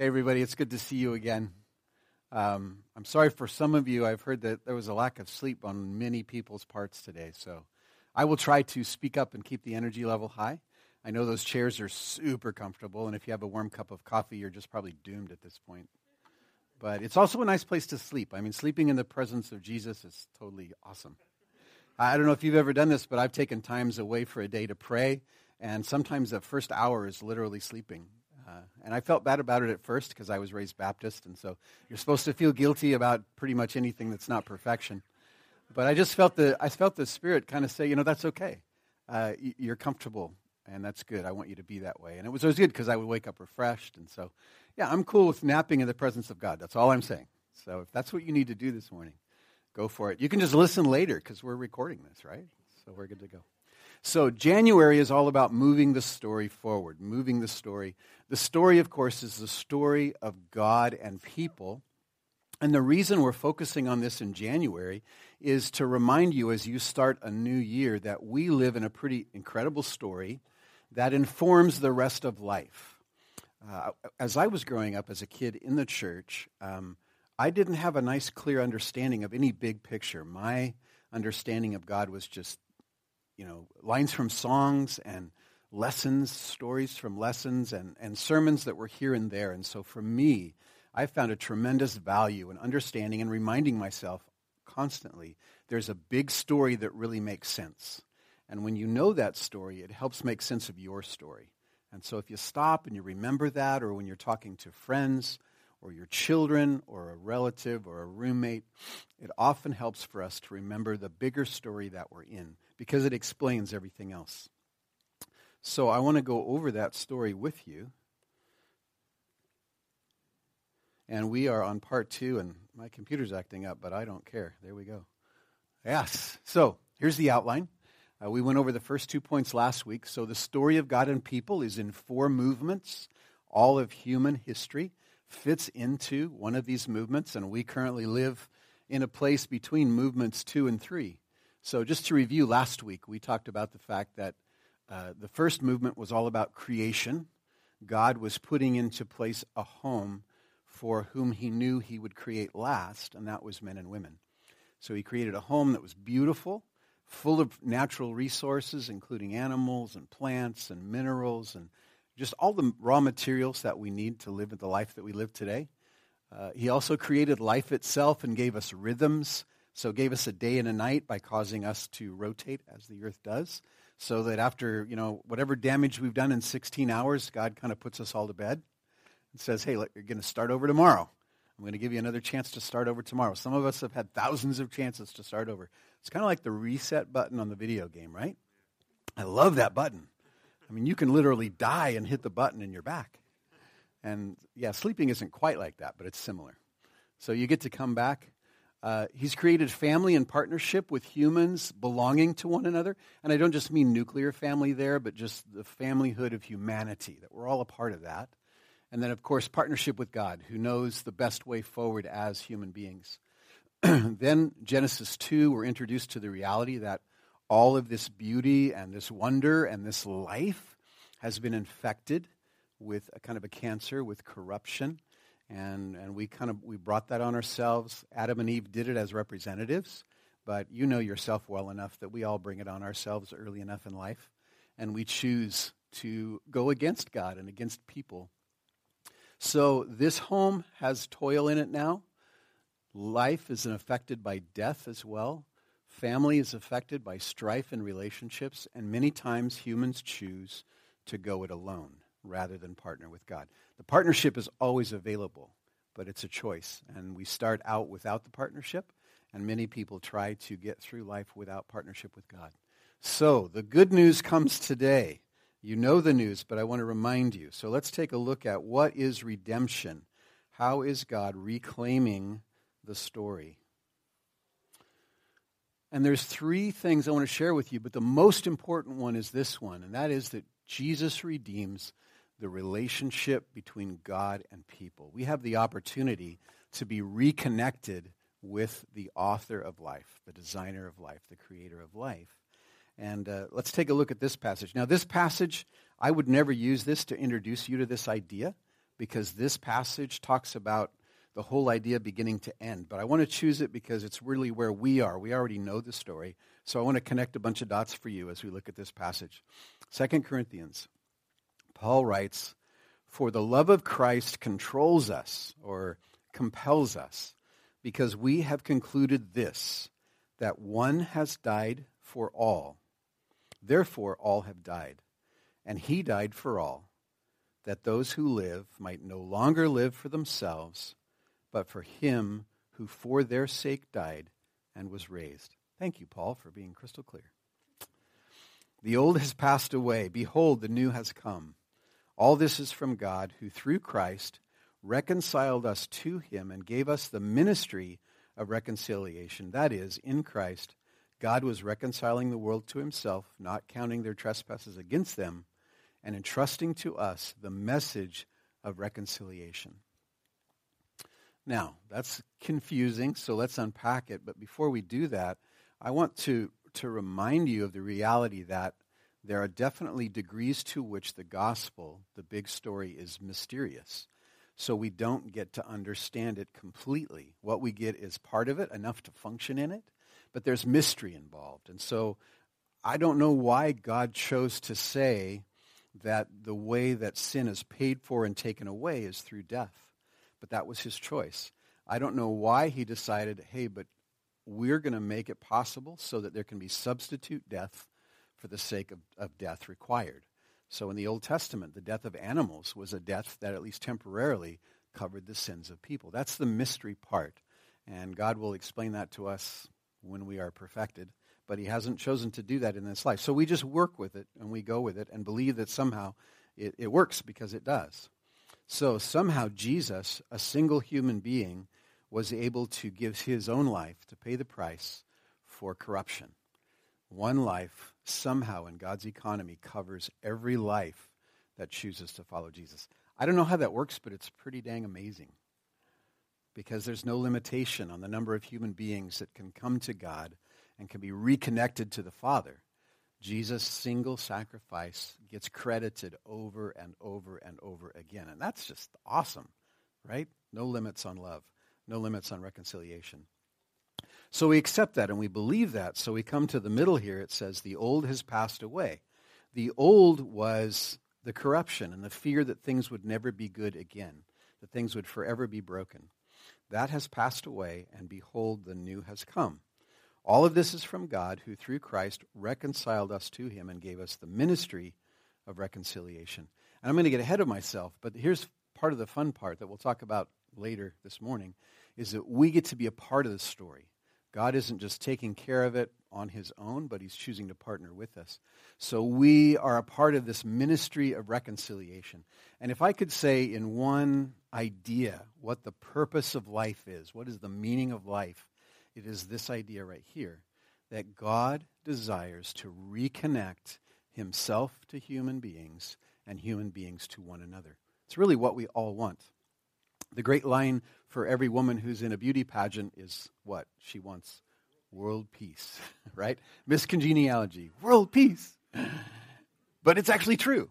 Hey, everybody, it's good to see you again. Um, I'm sorry for some of you. I've heard that there was a lack of sleep on many people's parts today. So I will try to speak up and keep the energy level high. I know those chairs are super comfortable, and if you have a warm cup of coffee, you're just probably doomed at this point. But it's also a nice place to sleep. I mean, sleeping in the presence of Jesus is totally awesome. I don't know if you've ever done this, but I've taken times away for a day to pray, and sometimes the first hour is literally sleeping. Uh, and I felt bad about it at first because I was raised Baptist, and so you're supposed to feel guilty about pretty much anything that's not perfection. But I just felt the I felt the Spirit kind of say, you know, that's okay. Uh, you're comfortable, and that's good. I want you to be that way. And it was always good because I would wake up refreshed, and so yeah, I'm cool with napping in the presence of God. That's all I'm saying. So if that's what you need to do this morning, go for it. You can just listen later because we're recording this, right? So we're good to go. So, January is all about moving the story forward, moving the story. The story, of course, is the story of God and people. And the reason we're focusing on this in January is to remind you as you start a new year that we live in a pretty incredible story that informs the rest of life. Uh, as I was growing up as a kid in the church, um, I didn't have a nice, clear understanding of any big picture. My understanding of God was just you know, lines from songs and lessons, stories from lessons, and, and sermons that were here and there. And so for me, I found a tremendous value in understanding and reminding myself constantly there's a big story that really makes sense. And when you know that story, it helps make sense of your story. And so if you stop and you remember that, or when you're talking to friends, or your children, or a relative, or a roommate, it often helps for us to remember the bigger story that we're in because it explains everything else. So I want to go over that story with you. And we are on part two, and my computer's acting up, but I don't care. There we go. Yes. So here's the outline. Uh, we went over the first two points last week. So the story of God and people is in four movements. All of human history fits into one of these movements, and we currently live in a place between movements two and three. So, just to review, last week we talked about the fact that uh, the first movement was all about creation. God was putting into place a home for whom he knew he would create last, and that was men and women. So, he created a home that was beautiful, full of natural resources, including animals and plants and minerals and just all the raw materials that we need to live the life that we live today. Uh, he also created life itself and gave us rhythms so gave us a day and a night by causing us to rotate as the earth does, so that after, you know, whatever damage we've done in 16 hours, God kind of puts us all to bed and says, hey, look, you're going to start over tomorrow. I'm going to give you another chance to start over tomorrow. Some of us have had thousands of chances to start over. It's kind of like the reset button on the video game, right? I love that button. I mean, you can literally die and hit the button and you're back. And yeah, sleeping isn't quite like that, but it's similar. So you get to come back uh, he's created family and partnership with humans belonging to one another. And I don't just mean nuclear family there, but just the familyhood of humanity, that we're all a part of that. And then, of course, partnership with God, who knows the best way forward as human beings. then, Genesis 2, we're introduced to the reality that all of this beauty and this wonder and this life has been infected with a kind of a cancer, with corruption and and we kind of we brought that on ourselves. Adam and Eve did it as representatives, but you know yourself well enough that we all bring it on ourselves early enough in life, and we choose to go against God and against people. So this home has toil in it now. Life is affected by death as well. Family is affected by strife and relationships, and many times humans choose to go it alone rather than partner with God. The partnership is always available, but it's a choice. And we start out without the partnership, and many people try to get through life without partnership with God. So the good news comes today. You know the news, but I want to remind you. So let's take a look at what is redemption. How is God reclaiming the story? And there's three things I want to share with you, but the most important one is this one, and that is that Jesus redeems the relationship between God and people. We have the opportunity to be reconnected with the author of life, the designer of life, the creator of life. And uh, let's take a look at this passage. Now, this passage, I would never use this to introduce you to this idea, because this passage talks about the whole idea beginning to end. But I want to choose it because it's really where we are. We already know the story. So I want to connect a bunch of dots for you as we look at this passage. 2 Corinthians, Paul writes, For the love of Christ controls us or compels us, because we have concluded this, that one has died for all. Therefore, all have died. And he died for all, that those who live might no longer live for themselves but for him who for their sake died and was raised. Thank you, Paul, for being crystal clear. The old has passed away. Behold, the new has come. All this is from God, who through Christ reconciled us to him and gave us the ministry of reconciliation. That is, in Christ, God was reconciling the world to himself, not counting their trespasses against them, and entrusting to us the message of reconciliation. Now, that's confusing, so let's unpack it. But before we do that, I want to, to remind you of the reality that there are definitely degrees to which the gospel, the big story, is mysterious. So we don't get to understand it completely. What we get is part of it, enough to function in it, but there's mystery involved. And so I don't know why God chose to say that the way that sin is paid for and taken away is through death but that was his choice. I don't know why he decided, hey, but we're going to make it possible so that there can be substitute death for the sake of, of death required. So in the Old Testament, the death of animals was a death that at least temporarily covered the sins of people. That's the mystery part. And God will explain that to us when we are perfected. But he hasn't chosen to do that in this life. So we just work with it and we go with it and believe that somehow it, it works because it does. So somehow Jesus, a single human being, was able to give his own life to pay the price for corruption. One life somehow in God's economy covers every life that chooses to follow Jesus. I don't know how that works, but it's pretty dang amazing because there's no limitation on the number of human beings that can come to God and can be reconnected to the Father. Jesus' single sacrifice gets credited over and over and over again. And that's just awesome, right? No limits on love, no limits on reconciliation. So we accept that and we believe that. So we come to the middle here. It says, The old has passed away. The old was the corruption and the fear that things would never be good again, that things would forever be broken. That has passed away, and behold, the new has come. All of this is from God, who through Christ reconciled us to him and gave us the ministry of reconciliation. And I'm going to get ahead of myself, but here's part of the fun part that we'll talk about later this morning is that we get to be a part of the story. God isn't just taking care of it on his own, but he's choosing to partner with us. So we are a part of this ministry of reconciliation. And if I could say in one idea what the purpose of life is, what is the meaning of life, it is this idea right here that God desires to reconnect himself to human beings and human beings to one another. It's really what we all want. The great line for every woman who's in a beauty pageant is what? She wants world peace, right? Miss Congeniality, world peace. But it's actually true.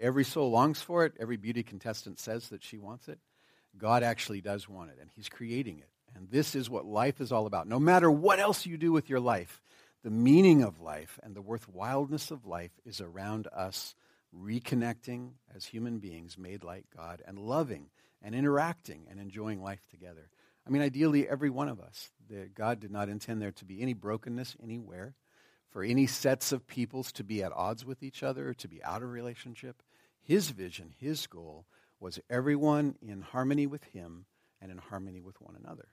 Every soul longs for it. Every beauty contestant says that she wants it. God actually does want it, and He's creating it. And this is what life is all about. No matter what else you do with your life, the meaning of life and the worthwhileness of life is around us reconnecting as human beings made like God and loving and interacting and enjoying life together. I mean, ideally, every one of us. The, God did not intend there to be any brokenness anywhere, for any sets of peoples to be at odds with each other, or to be out of relationship. His vision, his goal, was everyone in harmony with him and in harmony with one another.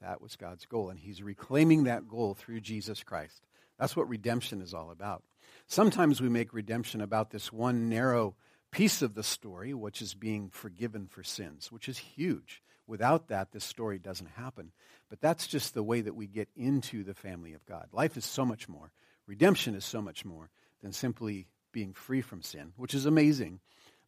That was God's goal, and He's reclaiming that goal through Jesus Christ. That's what redemption is all about. Sometimes we make redemption about this one narrow piece of the story, which is being forgiven for sins, which is huge. Without that, this story doesn't happen. But that's just the way that we get into the family of God. Life is so much more. Redemption is so much more than simply being free from sin, which is amazing,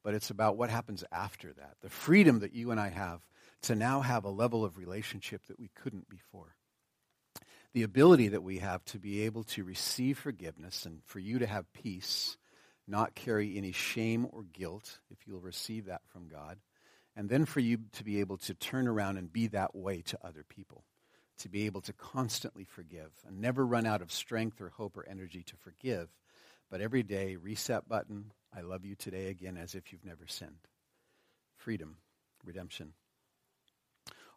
but it's about what happens after that. The freedom that you and I have to now have a level of relationship that we couldn't before. The ability that we have to be able to receive forgiveness and for you to have peace, not carry any shame or guilt if you'll receive that from God, And then for you to be able to turn around and be that way to other people, to be able to constantly forgive and never run out of strength or hope or energy to forgive, but every day, reset button, I love you today again as if you've never sinned. Freedom, redemption.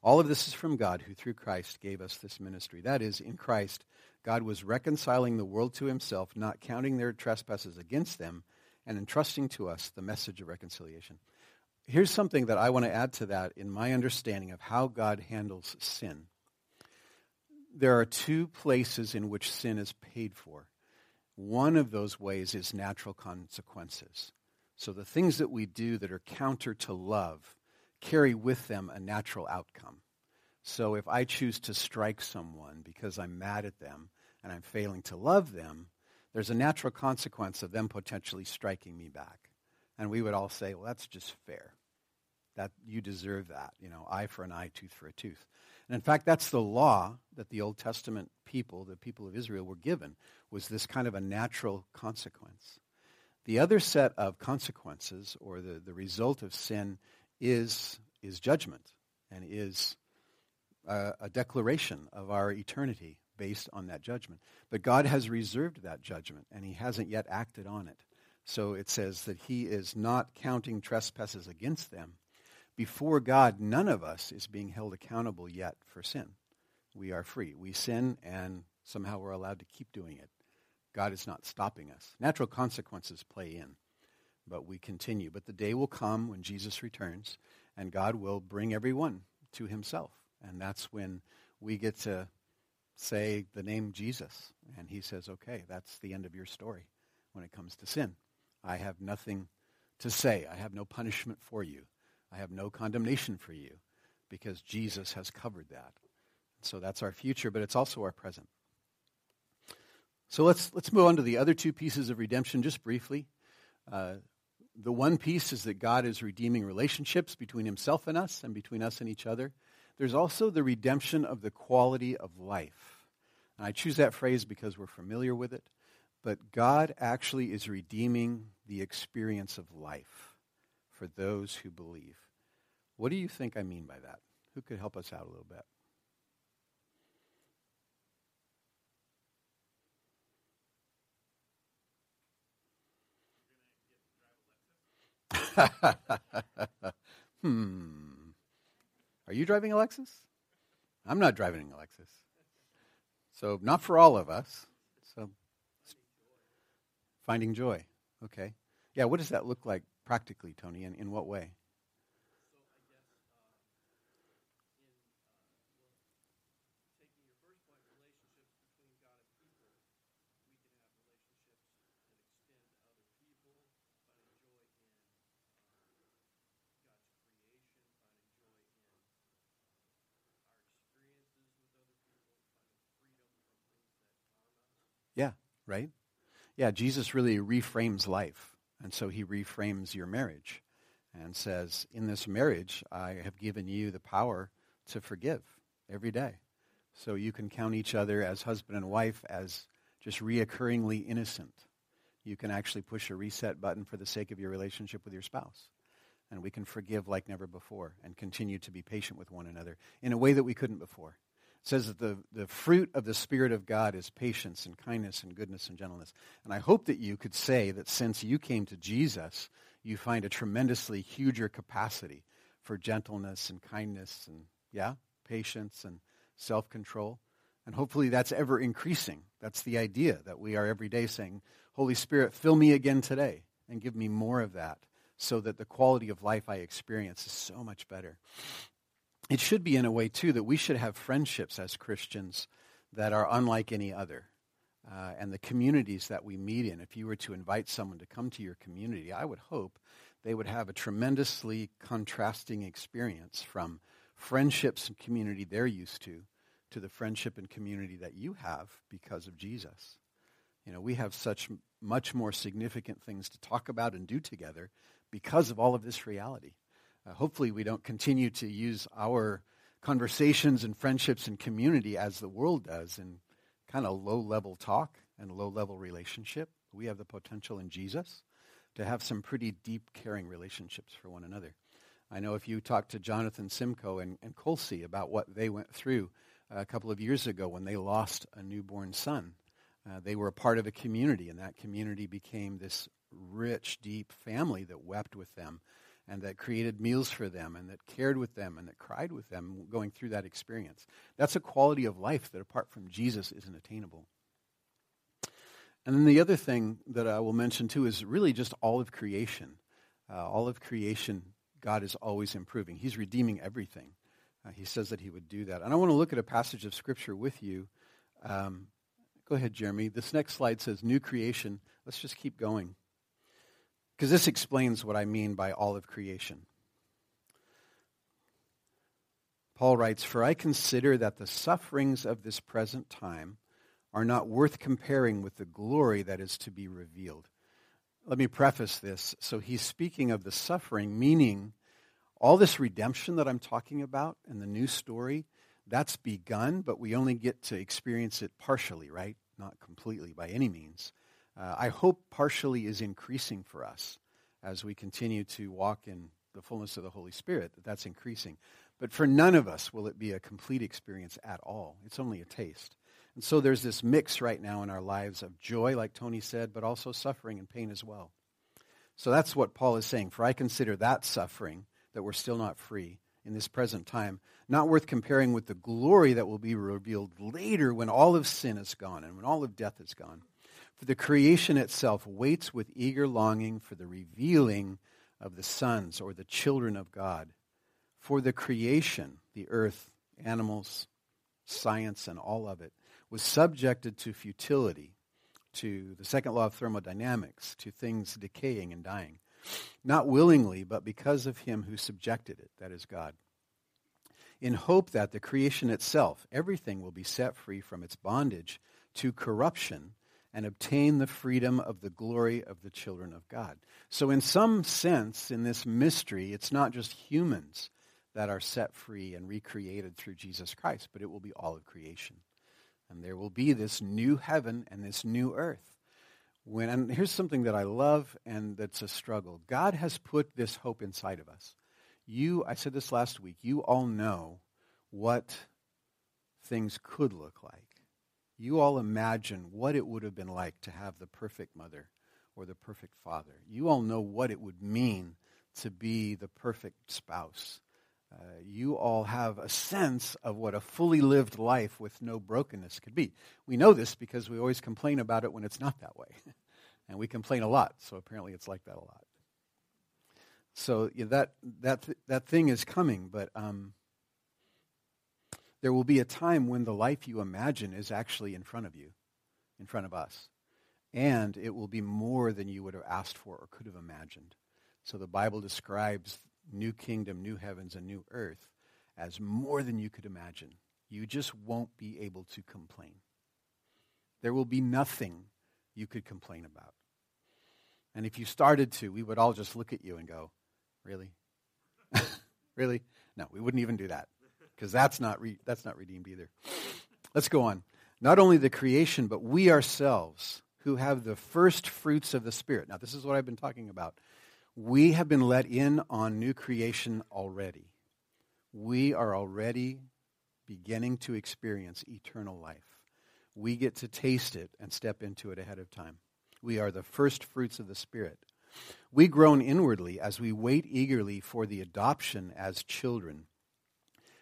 All of this is from God, who through Christ gave us this ministry. That is, in Christ, God was reconciling the world to himself, not counting their trespasses against them, and entrusting to us the message of reconciliation. Here's something that I want to add to that in my understanding of how God handles sin. There are two places in which sin is paid for. One of those ways is natural consequences. So the things that we do that are counter to love carry with them a natural outcome. So if I choose to strike someone because I'm mad at them and I'm failing to love them, there's a natural consequence of them potentially striking me back. And we would all say, well, that's just fair. That you deserve that, you know, eye for an eye, tooth for a tooth. And in fact, that's the law that the Old Testament people, the people of Israel, were given, was this kind of a natural consequence. The other set of consequences, or the, the result of sin, is, is judgment and is a, a declaration of our eternity based on that judgment. But God has reserved that judgment, and he hasn't yet acted on it. So it says that he is not counting trespasses against them. Before God, none of us is being held accountable yet for sin. We are free. We sin, and somehow we're allowed to keep doing it. God is not stopping us. Natural consequences play in but we continue. But the day will come when Jesus returns, and God will bring everyone to himself. And that's when we get to say the name Jesus. And he says, okay, that's the end of your story when it comes to sin. I have nothing to say. I have no punishment for you. I have no condemnation for you because Jesus has covered that. So that's our future, but it's also our present. So let's, let's move on to the other two pieces of redemption just briefly. Uh, the one piece is that God is redeeming relationships between himself and us and between us and each other. There's also the redemption of the quality of life. And I choose that phrase because we're familiar with it. But God actually is redeeming the experience of life for those who believe. What do you think I mean by that? Who could help us out a little bit? hmm. Are you driving a Lexus? I'm not driving a Lexus. So, not for all of us. So, finding joy. Okay. Yeah, what does that look like practically, Tony? And in what way? Yeah, right? Yeah, Jesus really reframes life. And so he reframes your marriage and says, In this marriage, I have given you the power to forgive every day. So you can count each other as husband and wife as just reoccurringly innocent. You can actually push a reset button for the sake of your relationship with your spouse. And we can forgive like never before and continue to be patient with one another in a way that we couldn't before says that the, the fruit of the Spirit of God is patience and kindness and goodness and gentleness. And I hope that you could say that since you came to Jesus, you find a tremendously huger capacity for gentleness and kindness and, yeah, patience and self control. And hopefully that's ever increasing. That's the idea that we are every day saying, Holy Spirit, fill me again today and give me more of that so that the quality of life I experience is so much better it should be in a way, too, that we should have friendships as Christians that are unlike any other. Uh, and the communities that we meet in, if you were to invite someone to come to your community, I would hope they would have a tremendously contrasting experience from friendships and community they're used to to the friendship and community that you have because of Jesus. You know, we have such much more significant things to talk about and do together because of all of this reality. Uh, hopefully, we don't continue to use our conversations and friendships and community as the world does in kind of low level talk and low level relationship. We have the potential in Jesus to have some pretty deep, caring relationships for one another. I know if you talk to Jonathan Simcoe and, and Colsey about what they went through a couple of years ago when they lost a newborn son, uh, they were a part of a community, and that community became this rich, deep family that wept with them and that created meals for them and that cared with them and that cried with them going through that experience. That's a quality of life that apart from Jesus isn't attainable. And then the other thing that I will mention too is really just all of creation. Uh, all of creation God is always improving. He's redeeming everything. Uh, he says that he would do that. And I want to look at a passage of Scripture with you. Um, go ahead, Jeremy. This next slide says new creation. Let's just keep going. Because this explains what I mean by all of creation. Paul writes, For I consider that the sufferings of this present time are not worth comparing with the glory that is to be revealed. Let me preface this. So he's speaking of the suffering, meaning all this redemption that I'm talking about and the new story, that's begun, but we only get to experience it partially, right? Not completely by any means. Uh, I hope partially is increasing for us as we continue to walk in the fullness of the Holy Spirit, that that's increasing. But for none of us will it be a complete experience at all. It's only a taste. And so there's this mix right now in our lives of joy, like Tony said, but also suffering and pain as well. So that's what Paul is saying. For I consider that suffering, that we're still not free in this present time, not worth comparing with the glory that will be revealed later when all of sin is gone and when all of death is gone. For the creation itself waits with eager longing for the revealing of the sons or the children of God. For the creation, the earth, animals, science, and all of it, was subjected to futility, to the second law of thermodynamics, to things decaying and dying. Not willingly, but because of him who subjected it, that is God. In hope that the creation itself, everything will be set free from its bondage to corruption and obtain the freedom of the glory of the children of God. So, in some sense, in this mystery, it's not just humans that are set free and recreated through Jesus Christ, but it will be all of creation. And there will be this new heaven and this new earth. When, and here's something that I love and that's a struggle. God has put this hope inside of us. You, I said this last week, you all know what things could look like. You all imagine what it would have been like to have the perfect mother or the perfect father. You all know what it would mean to be the perfect spouse uh, you all have a sense of what a fully lived life with no brokenness could be. We know this because we always complain about it when it's not that way. and we complain a lot, so apparently it's like that a lot. So that, that, that thing is coming, but um, there will be a time when the life you imagine is actually in front of you, in front of us. And it will be more than you would have asked for or could have imagined. So the Bible describes new kingdom, new heavens, and new earth as more than you could imagine. You just won't be able to complain. There will be nothing you could complain about. And if you started to, we would all just look at you and go, Really? really? No, we wouldn't even do that because that's, not re- that's not redeemed either. Let's go on. Not only the creation, but we ourselves who have the first fruits of the Spirit. Now, this is what I've been talking about we have been let in on new creation already. We are already beginning to experience eternal life. We get to taste it and step into it ahead of time. We are the first fruits of the Spirit. We groan inwardly as we wait eagerly for the adoption as children,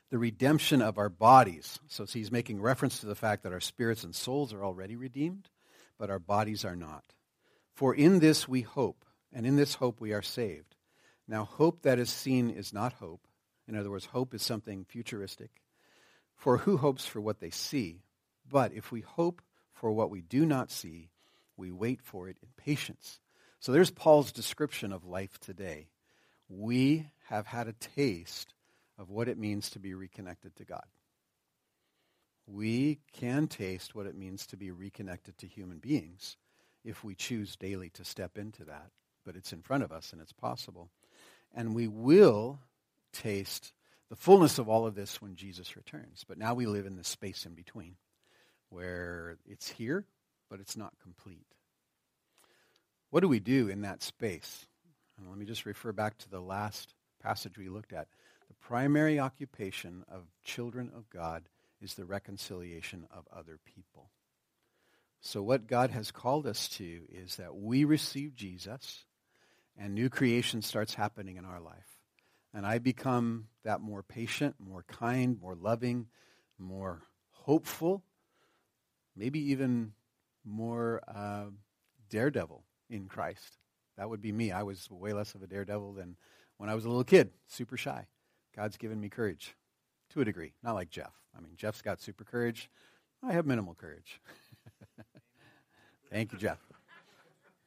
the redemption of our bodies. So he's making reference to the fact that our spirits and souls are already redeemed, but our bodies are not. For in this we hope and in this hope we are saved. Now, hope that is seen is not hope. In other words, hope is something futuristic. For who hopes for what they see? But if we hope for what we do not see, we wait for it in patience. So there's Paul's description of life today. We have had a taste of what it means to be reconnected to God. We can taste what it means to be reconnected to human beings if we choose daily to step into that but it's in front of us and it's possible. And we will taste the fullness of all of this when Jesus returns. But now we live in this space in between where it's here, but it's not complete. What do we do in that space? And let me just refer back to the last passage we looked at. The primary occupation of children of God is the reconciliation of other people. So, what God has called us to is that we receive Jesus and new creation starts happening in our life. And I become that more patient, more kind, more loving, more hopeful, maybe even more uh, daredevil in Christ. That would be me. I was way less of a daredevil than when I was a little kid, super shy. God's given me courage to a degree, not like Jeff. I mean, Jeff's got super courage. I have minimal courage. Thank you, Jeff.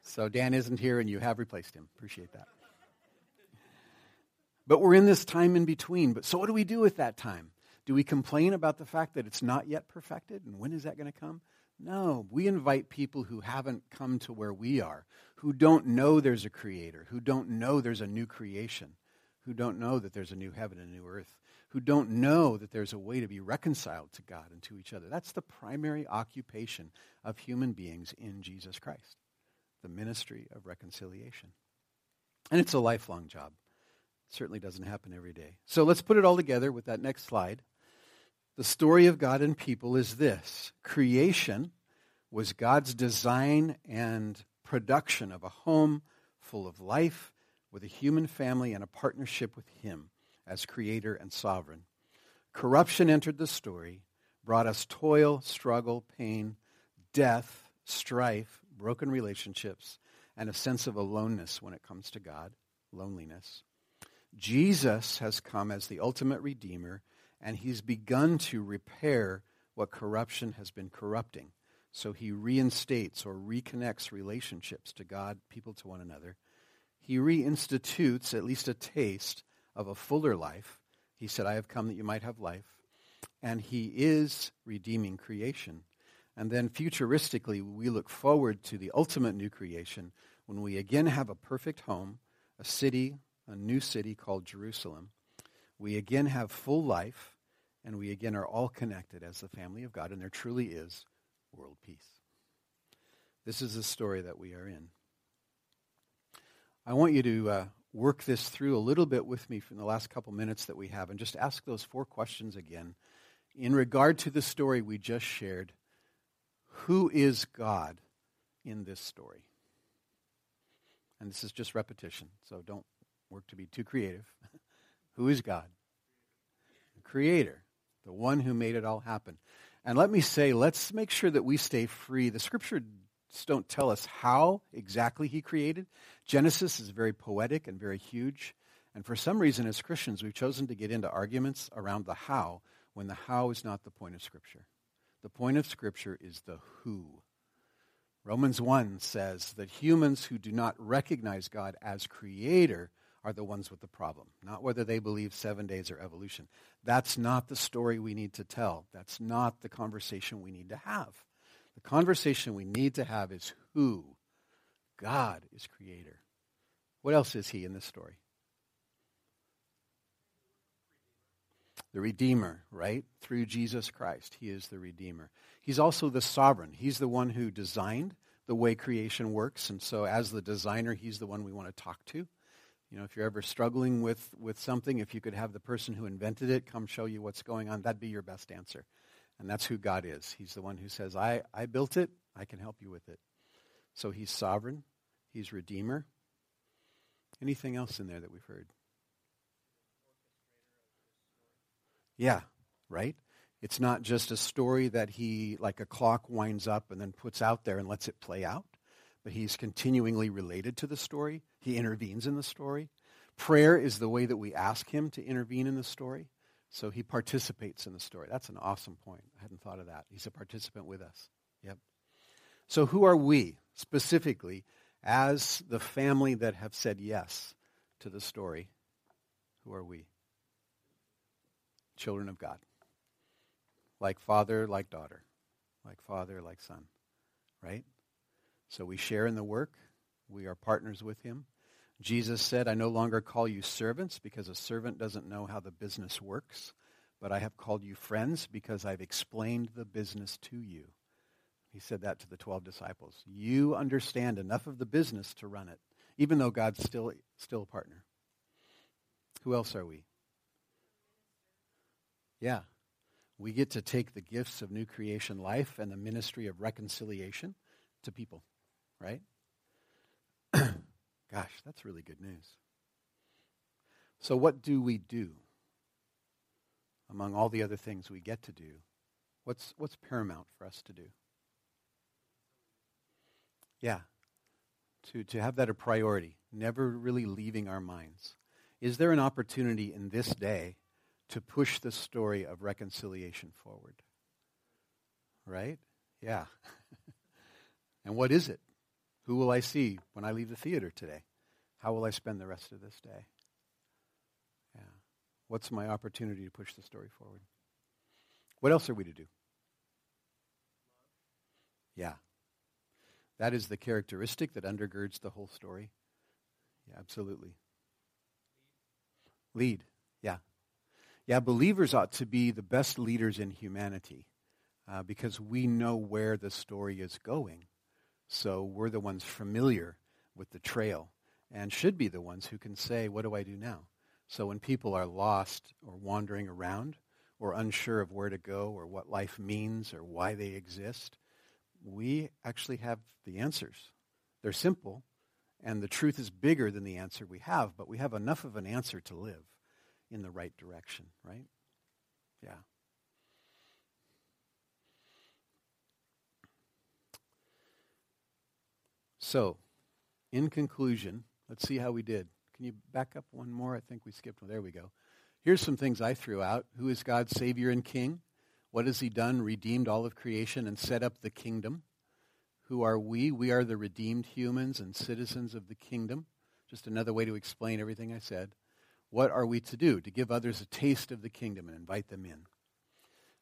So Dan isn't here and you have replaced him. Appreciate that. But we're in this time in between. But so what do we do with that time? Do we complain about the fact that it's not yet perfected? And when is that going to come? No, we invite people who haven't come to where we are, who don't know there's a creator, who don't know there's a new creation, who don't know that there's a new heaven and a new earth, who don't know that there's a way to be reconciled to God and to each other. That's the primary occupation of human beings in Jesus Christ the ministry of reconciliation. And it's a lifelong job. It certainly doesn't happen every day. So let's put it all together with that next slide. The story of God and people is this creation was God's design and production of a home full of life with a human family and a partnership with Him as creator and sovereign. Corruption entered the story, brought us toil, struggle, pain, death, strife, broken relationships, and a sense of aloneness when it comes to God, loneliness. Jesus has come as the ultimate redeemer and he's begun to repair what corruption has been corrupting. So he reinstates or reconnects relationships to God, people to one another. He reinstitutes at least a taste of a fuller life. He said, I have come that you might have life. And he is redeeming creation. And then futuristically, we look forward to the ultimate new creation when we again have a perfect home, a city, a new city called Jerusalem. We again have full life and we again are all connected as the family of God, and there truly is world peace. This is the story that we are in. I want you to uh, work this through a little bit with me from the last couple minutes that we have and just ask those four questions again. In regard to the story we just shared, who is God in this story? And this is just repetition, so don't work to be too creative. who is God? The Creator the one who made it all happen. And let me say, let's make sure that we stay free. The scriptures don't tell us how exactly he created. Genesis is very poetic and very huge. And for some reason, as Christians, we've chosen to get into arguments around the how when the how is not the point of Scripture. The point of Scripture is the who. Romans 1 says that humans who do not recognize God as creator are the ones with the problem, not whether they believe seven days or evolution. That's not the story we need to tell. That's not the conversation we need to have. The conversation we need to have is who? God is creator. What else is he in this story? The Redeemer, right? Through Jesus Christ, he is the Redeemer. He's also the sovereign. He's the one who designed the way creation works. And so, as the designer, he's the one we want to talk to. You know, if you're ever struggling with, with something, if you could have the person who invented it come show you what's going on, that'd be your best answer. And that's who God is. He's the one who says, I, I built it, I can help you with it. So he's sovereign, he's redeemer. Anything else in there that we've heard? Yeah, right? It's not just a story that he, like a clock, winds up and then puts out there and lets it play out but he's continually related to the story. He intervenes in the story. Prayer is the way that we ask him to intervene in the story. So he participates in the story. That's an awesome point. I hadn't thought of that. He's a participant with us. Yep. So who are we specifically as the family that have said yes to the story? Who are we? Children of God. Like father, like daughter. Like father, like son. Right? So we share in the work. We are partners with him. Jesus said, I no longer call you servants because a servant doesn't know how the business works, but I have called you friends because I've explained the business to you. He said that to the 12 disciples. You understand enough of the business to run it, even though God's still, still a partner. Who else are we? Yeah. We get to take the gifts of new creation life and the ministry of reconciliation to people, right? Gosh, that's really good news. So, what do we do among all the other things we get to do? What's, what's paramount for us to do? Yeah, to, to have that a priority, never really leaving our minds. Is there an opportunity in this day to push the story of reconciliation forward? Right? Yeah. and what is it? Who will I see when I leave the theater today? How will I spend the rest of this day? Yeah. What's my opportunity to push the story forward? What else are we to do? Yeah. That is the characteristic that undergirds the whole story. Yeah, absolutely. Lead. Yeah. Yeah, believers ought to be the best leaders in humanity uh, because we know where the story is going. So we're the ones familiar with the trail and should be the ones who can say, What do I do now? So when people are lost or wandering around or unsure of where to go or what life means or why they exist, we actually have the answers. They're simple, and the truth is bigger than the answer we have, but we have enough of an answer to live in the right direction, right? Yeah. So, in conclusion, let's see how we did. Can you back up one more? I think we skipped one. There we go. Here's some things I threw out. Who is God's Savior and King? What has He done? Redeemed all of creation and set up the kingdom. Who are we? We are the redeemed humans and citizens of the kingdom. Just another way to explain everything I said. What are we to do? To give others a taste of the kingdom and invite them in.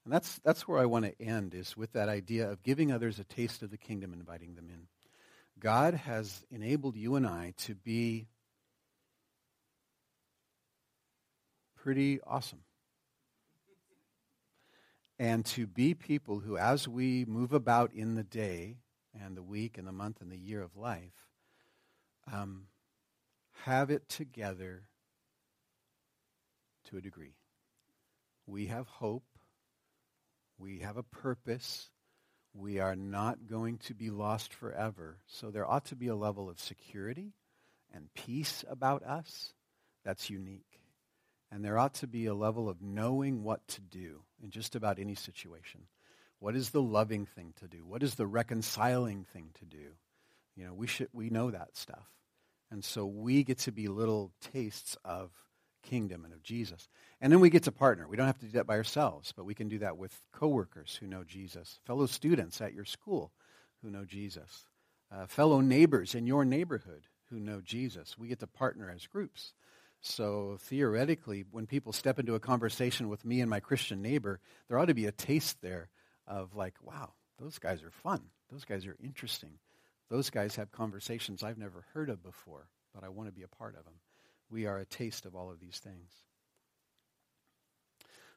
And that's, that's where I want to end, is with that idea of giving others a taste of the kingdom and inviting them in. God has enabled you and I to be pretty awesome. And to be people who, as we move about in the day and the week and the month and the year of life, um, have it together to a degree. We have hope. We have a purpose. We are not going to be lost forever. So there ought to be a level of security and peace about us that's unique. And there ought to be a level of knowing what to do in just about any situation. What is the loving thing to do? What is the reconciling thing to do? You know, we should we know that stuff. And so we get to be little tastes of kingdom and of Jesus. And then we get to partner. We don't have to do that by ourselves, but we can do that with coworkers who know Jesus, fellow students at your school who know Jesus, uh, fellow neighbors in your neighborhood who know Jesus. We get to partner as groups. So theoretically, when people step into a conversation with me and my Christian neighbor, there ought to be a taste there of like, wow, those guys are fun. Those guys are interesting. Those guys have conversations I've never heard of before, but I want to be a part of them we are a taste of all of these things.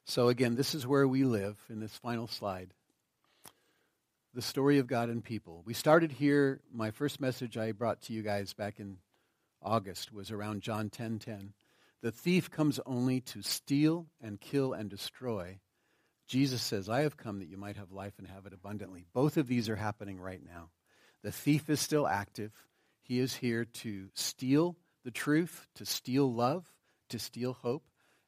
So, again, this is where we live in this final slide. The story of God and people. We started here, my first message I brought to you guys back in August was around John 10:10. 10, 10. The thief comes only to steal and kill and destroy. Jesus says, I have come that you might have life and have it abundantly. Both of these are happening right now. The thief is still active. He is here to steal, the truth, to steal love, to steal hope,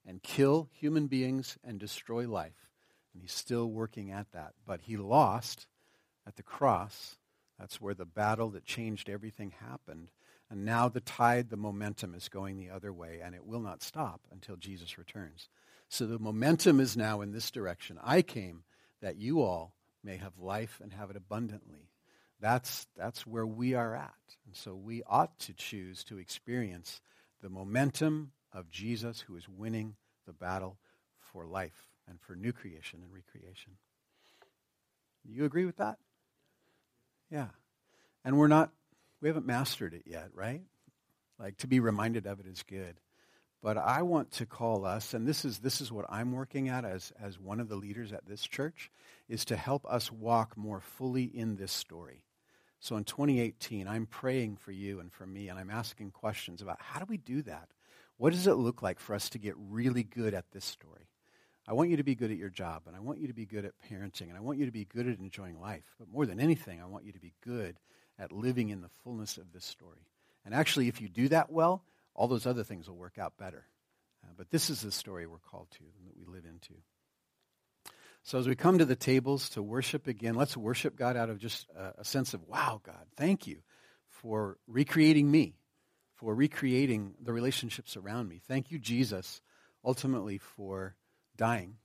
and kill human beings and destroy life. And he's still working at that. But he lost at the cross. That's where the battle that changed everything happened. And now the tide, the momentum is going the other way, and it will not stop until Jesus returns. So the momentum is now in this direction. I came that you all may have life and have it abundantly. That's, that's where we are at. And so we ought to choose to experience the momentum of Jesus who is winning the battle for life and for new creation and recreation. You agree with that? Yeah. And we're not, we haven't mastered it yet, right? Like to be reminded of it is good. But I want to call us, and this is, this is what I'm working at as, as one of the leaders at this church, is to help us walk more fully in this story. So in 2018, I'm praying for you and for me, and I'm asking questions about how do we do that? What does it look like for us to get really good at this story? I want you to be good at your job, and I want you to be good at parenting, and I want you to be good at enjoying life. But more than anything, I want you to be good at living in the fullness of this story. And actually, if you do that well, all those other things will work out better. Uh, but this is the story we're called to and that we live into. So as we come to the tables to worship again, let's worship God out of just a, sense of, wow, God, thank you for recreating me, for recreating the relationships around me. Thank you, Jesus, ultimately for dying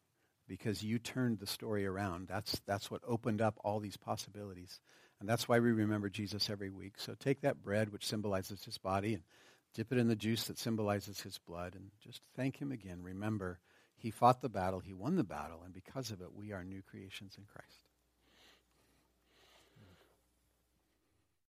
because you turned the story around. That's, that's what opened up all these possibilities. And that's why we remember Jesus every week. So take that bread, which symbolizes his body, and dip it in the juice that symbolizes his blood, and just thank him again. Remember, he fought the battle, he won the battle, and because of it, we are new creations in Christ.